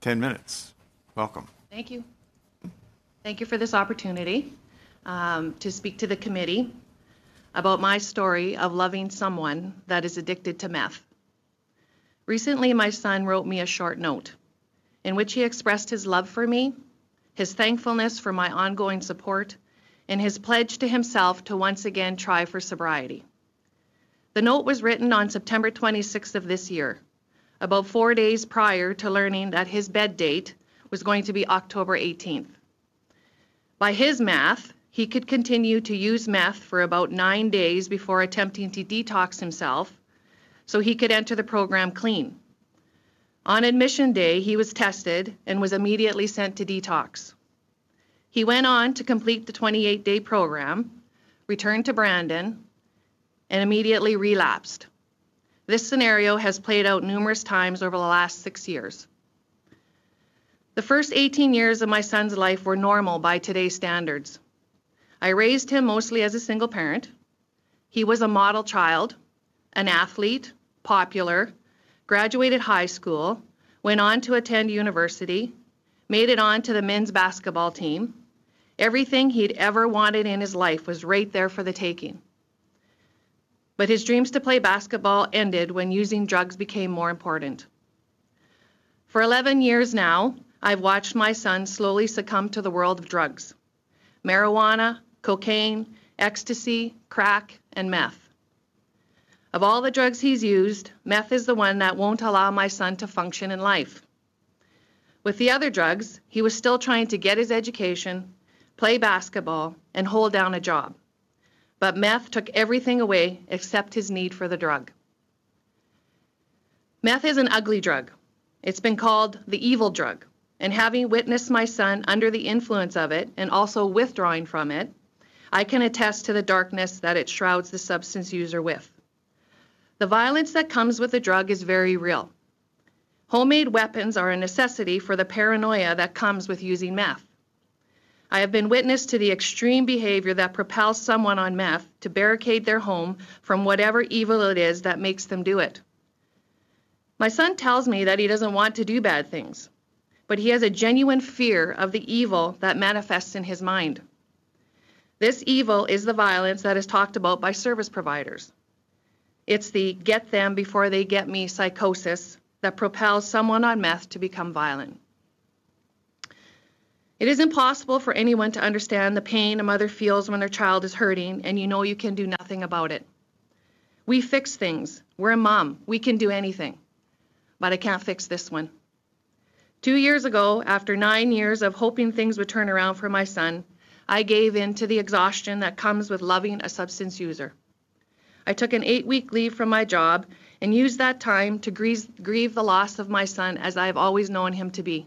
10 minutes. Welcome. Thank you. Thank you for this opportunity um, to speak to the committee about my story of loving someone that is addicted to meth. Recently, my son wrote me a short note in which he expressed his love for me, his thankfulness for my ongoing support, and his pledge to himself to once again try for sobriety. The note was written on September 26th of this year, about four days prior to learning that his bed date was going to be October 18th. By his math, he could continue to use meth for about nine days before attempting to detox himself so he could enter the program clean. On admission day, he was tested and was immediately sent to detox. He went on to complete the 28 day program, returned to Brandon, and immediately relapsed. This scenario has played out numerous times over the last six years. The first 18 years of my son's life were normal by today's standards. I raised him mostly as a single parent. He was a model child, an athlete, popular, graduated high school, went on to attend university, made it on to the men's basketball team. Everything he'd ever wanted in his life was right there for the taking. But his dreams to play basketball ended when using drugs became more important. For 11 years now, I've watched my son slowly succumb to the world of drugs marijuana, cocaine, ecstasy, crack, and meth. Of all the drugs he's used, meth is the one that won't allow my son to function in life. With the other drugs, he was still trying to get his education, play basketball, and hold down a job. But meth took everything away except his need for the drug. Meth is an ugly drug. It's been called the evil drug. And having witnessed my son under the influence of it and also withdrawing from it, I can attest to the darkness that it shrouds the substance user with. The violence that comes with the drug is very real. Homemade weapons are a necessity for the paranoia that comes with using meth. I have been witness to the extreme behavior that propels someone on meth to barricade their home from whatever evil it is that makes them do it. My son tells me that he doesn't want to do bad things, but he has a genuine fear of the evil that manifests in his mind. This evil is the violence that is talked about by service providers. It's the get them before they get me psychosis that propels someone on meth to become violent. It is impossible for anyone to understand the pain a mother feels when their child is hurting and you know you can do nothing about it. We fix things. We're a mom. We can do anything. But I can't fix this one. Two years ago, after nine years of hoping things would turn around for my son, I gave in to the exhaustion that comes with loving a substance user. I took an eight week leave from my job and used that time to grieve, the loss of my son as I have always known him to be.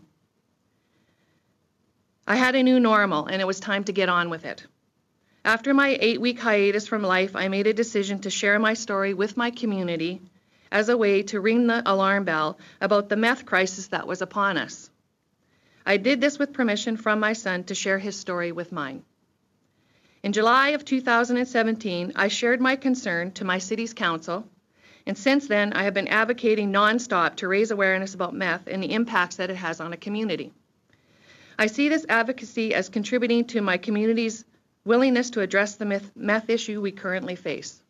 I had a new normal and it was time to get on with it. After my eight week hiatus from life, I made a decision to share my story with my community as a way to ring the alarm bell about the meth crisis that was upon us. I did this with permission from my son to share his story with mine. In July of 2017, I shared my concern to my city's council, and since then I have been advocating nonstop to raise awareness about meth and the impacts that it has on a community. I see this advocacy as contributing to my community's willingness to address the meth, meth issue we currently face.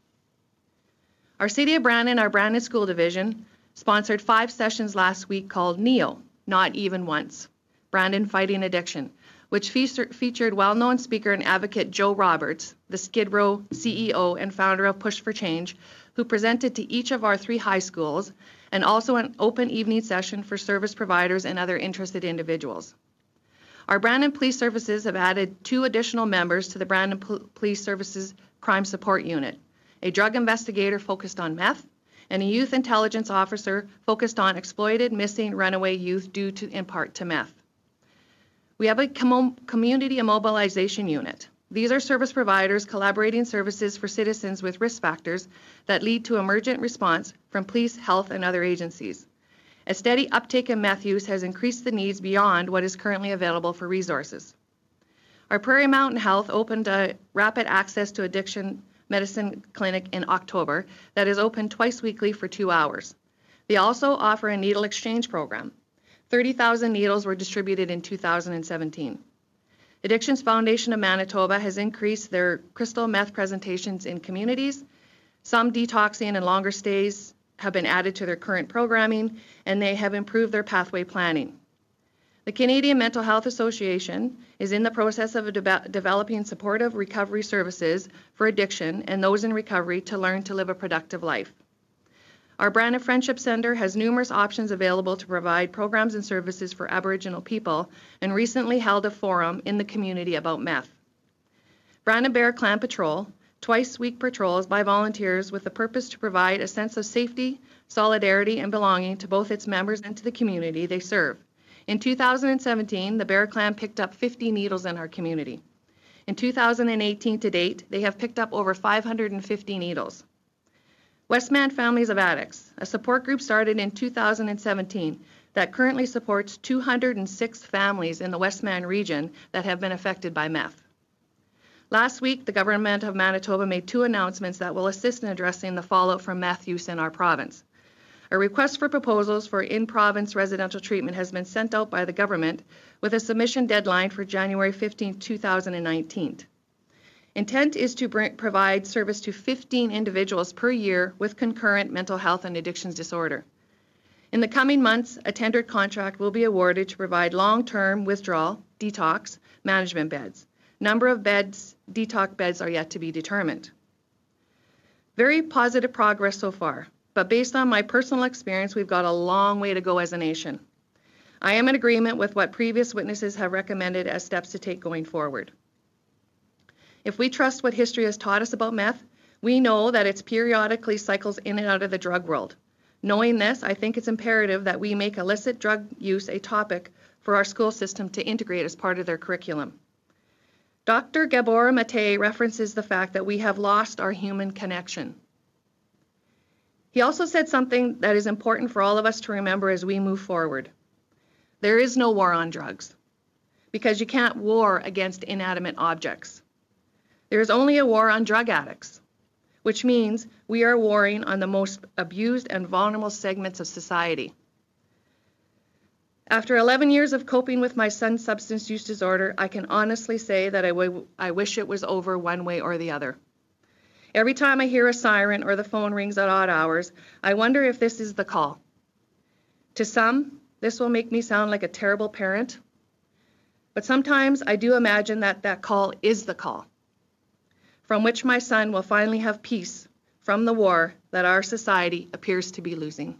Our City of Brandon, our Brandon School Division, sponsored five sessions last week called NEO, Not Even Once, Brandon Fighting Addiction, which featured well-known speaker and advocate Joe Roberts, the Skid Row CEO and founder of Push for Change, who presented to each of our three high schools, and also an open evening session for service providers and other interested individuals. Our Brandon Police Services have added two additional members to the Brandon Police Services Crime Support Unit a drug investigator focused on meth, and a youth intelligence officer focused on exploited, missing, runaway youth due to, in part to meth. We have a com- community immobilization unit. These are service providers collaborating services for citizens with risk factors that lead to emergent response from police, health, and other agencies. A steady uptake in meth use has increased the needs beyond what is currently available for resources. Our Prairie Mountain Health opened a rapid access to addiction Medicine Clinic in October that is open twice weekly for two hours. They also offer a needle exchange program. 30,000 needles were distributed in 2017. Addictions Foundation of Manitoba has increased their crystal meth presentations in communities. Some detoxing and longer stays have been added to their current programming, and they have improved their pathway planning. The Canadian Mental Health Association is in the process of deve- developing supportive recovery services for addiction and those in recovery to learn to live a productive life. Our Brandon Friendship Center has numerous options available to provide programs and services for Aboriginal people and recently held a forum in the community about meth. Brandon Bear Clan Patrol, twice week patrols by volunteers with the purpose to provide a sense of safety, solidarity, and belonging to both its members and to the community they serve. In 2017, the Bear Clan picked up 50 needles in our community. In 2018 to date, they have picked up over 550 needles. Westman Families of Addicts, a support group started in 2017 that currently supports 206 families in the Westman region that have been affected by meth. Last week, the government of Manitoba made two announcements that will assist in addressing the fallout from meth use in our province. A request for proposals for in-province residential treatment has been sent out by the government with a submission deadline for January 15, 2019. Intent is to bring, provide service to 15 individuals per year with concurrent mental health and addictions disorder. In the coming months, a tendered contract will be awarded to provide long-term withdrawal, detox, management beds. Number of beds, detox beds are yet to be determined. Very positive progress so far, but based on my personal experience, we've got a long way to go as a nation. I am in agreement with what previous witnesses have recommended as steps to take going forward. If we trust what history has taught us about meth, we know that it periodically cycles in and out of the drug world. Knowing this, I think it's imperative that we make illicit drug use a topic for our school system to integrate as part of their curriculum. Dr. Gabor Mate references the fact that we have lost our human connection. He also said something that is important for all of us to remember as we move forward. There is no war on drugs because you can't war against inanimate objects. There is only a war on drug addicts, which means we are warring on the most abused and vulnerable segments of society. After 11 years of coping with my son's substance use disorder, I can honestly say that I, w- I wish it was over one way or the other. Every time I hear a siren or the phone rings at odd hours, I wonder if this is the call. To some, this will make me sound like a terrible parent, but sometimes I do imagine that that call is the call, from which my son will finally have peace from the war that our society appears to be losing.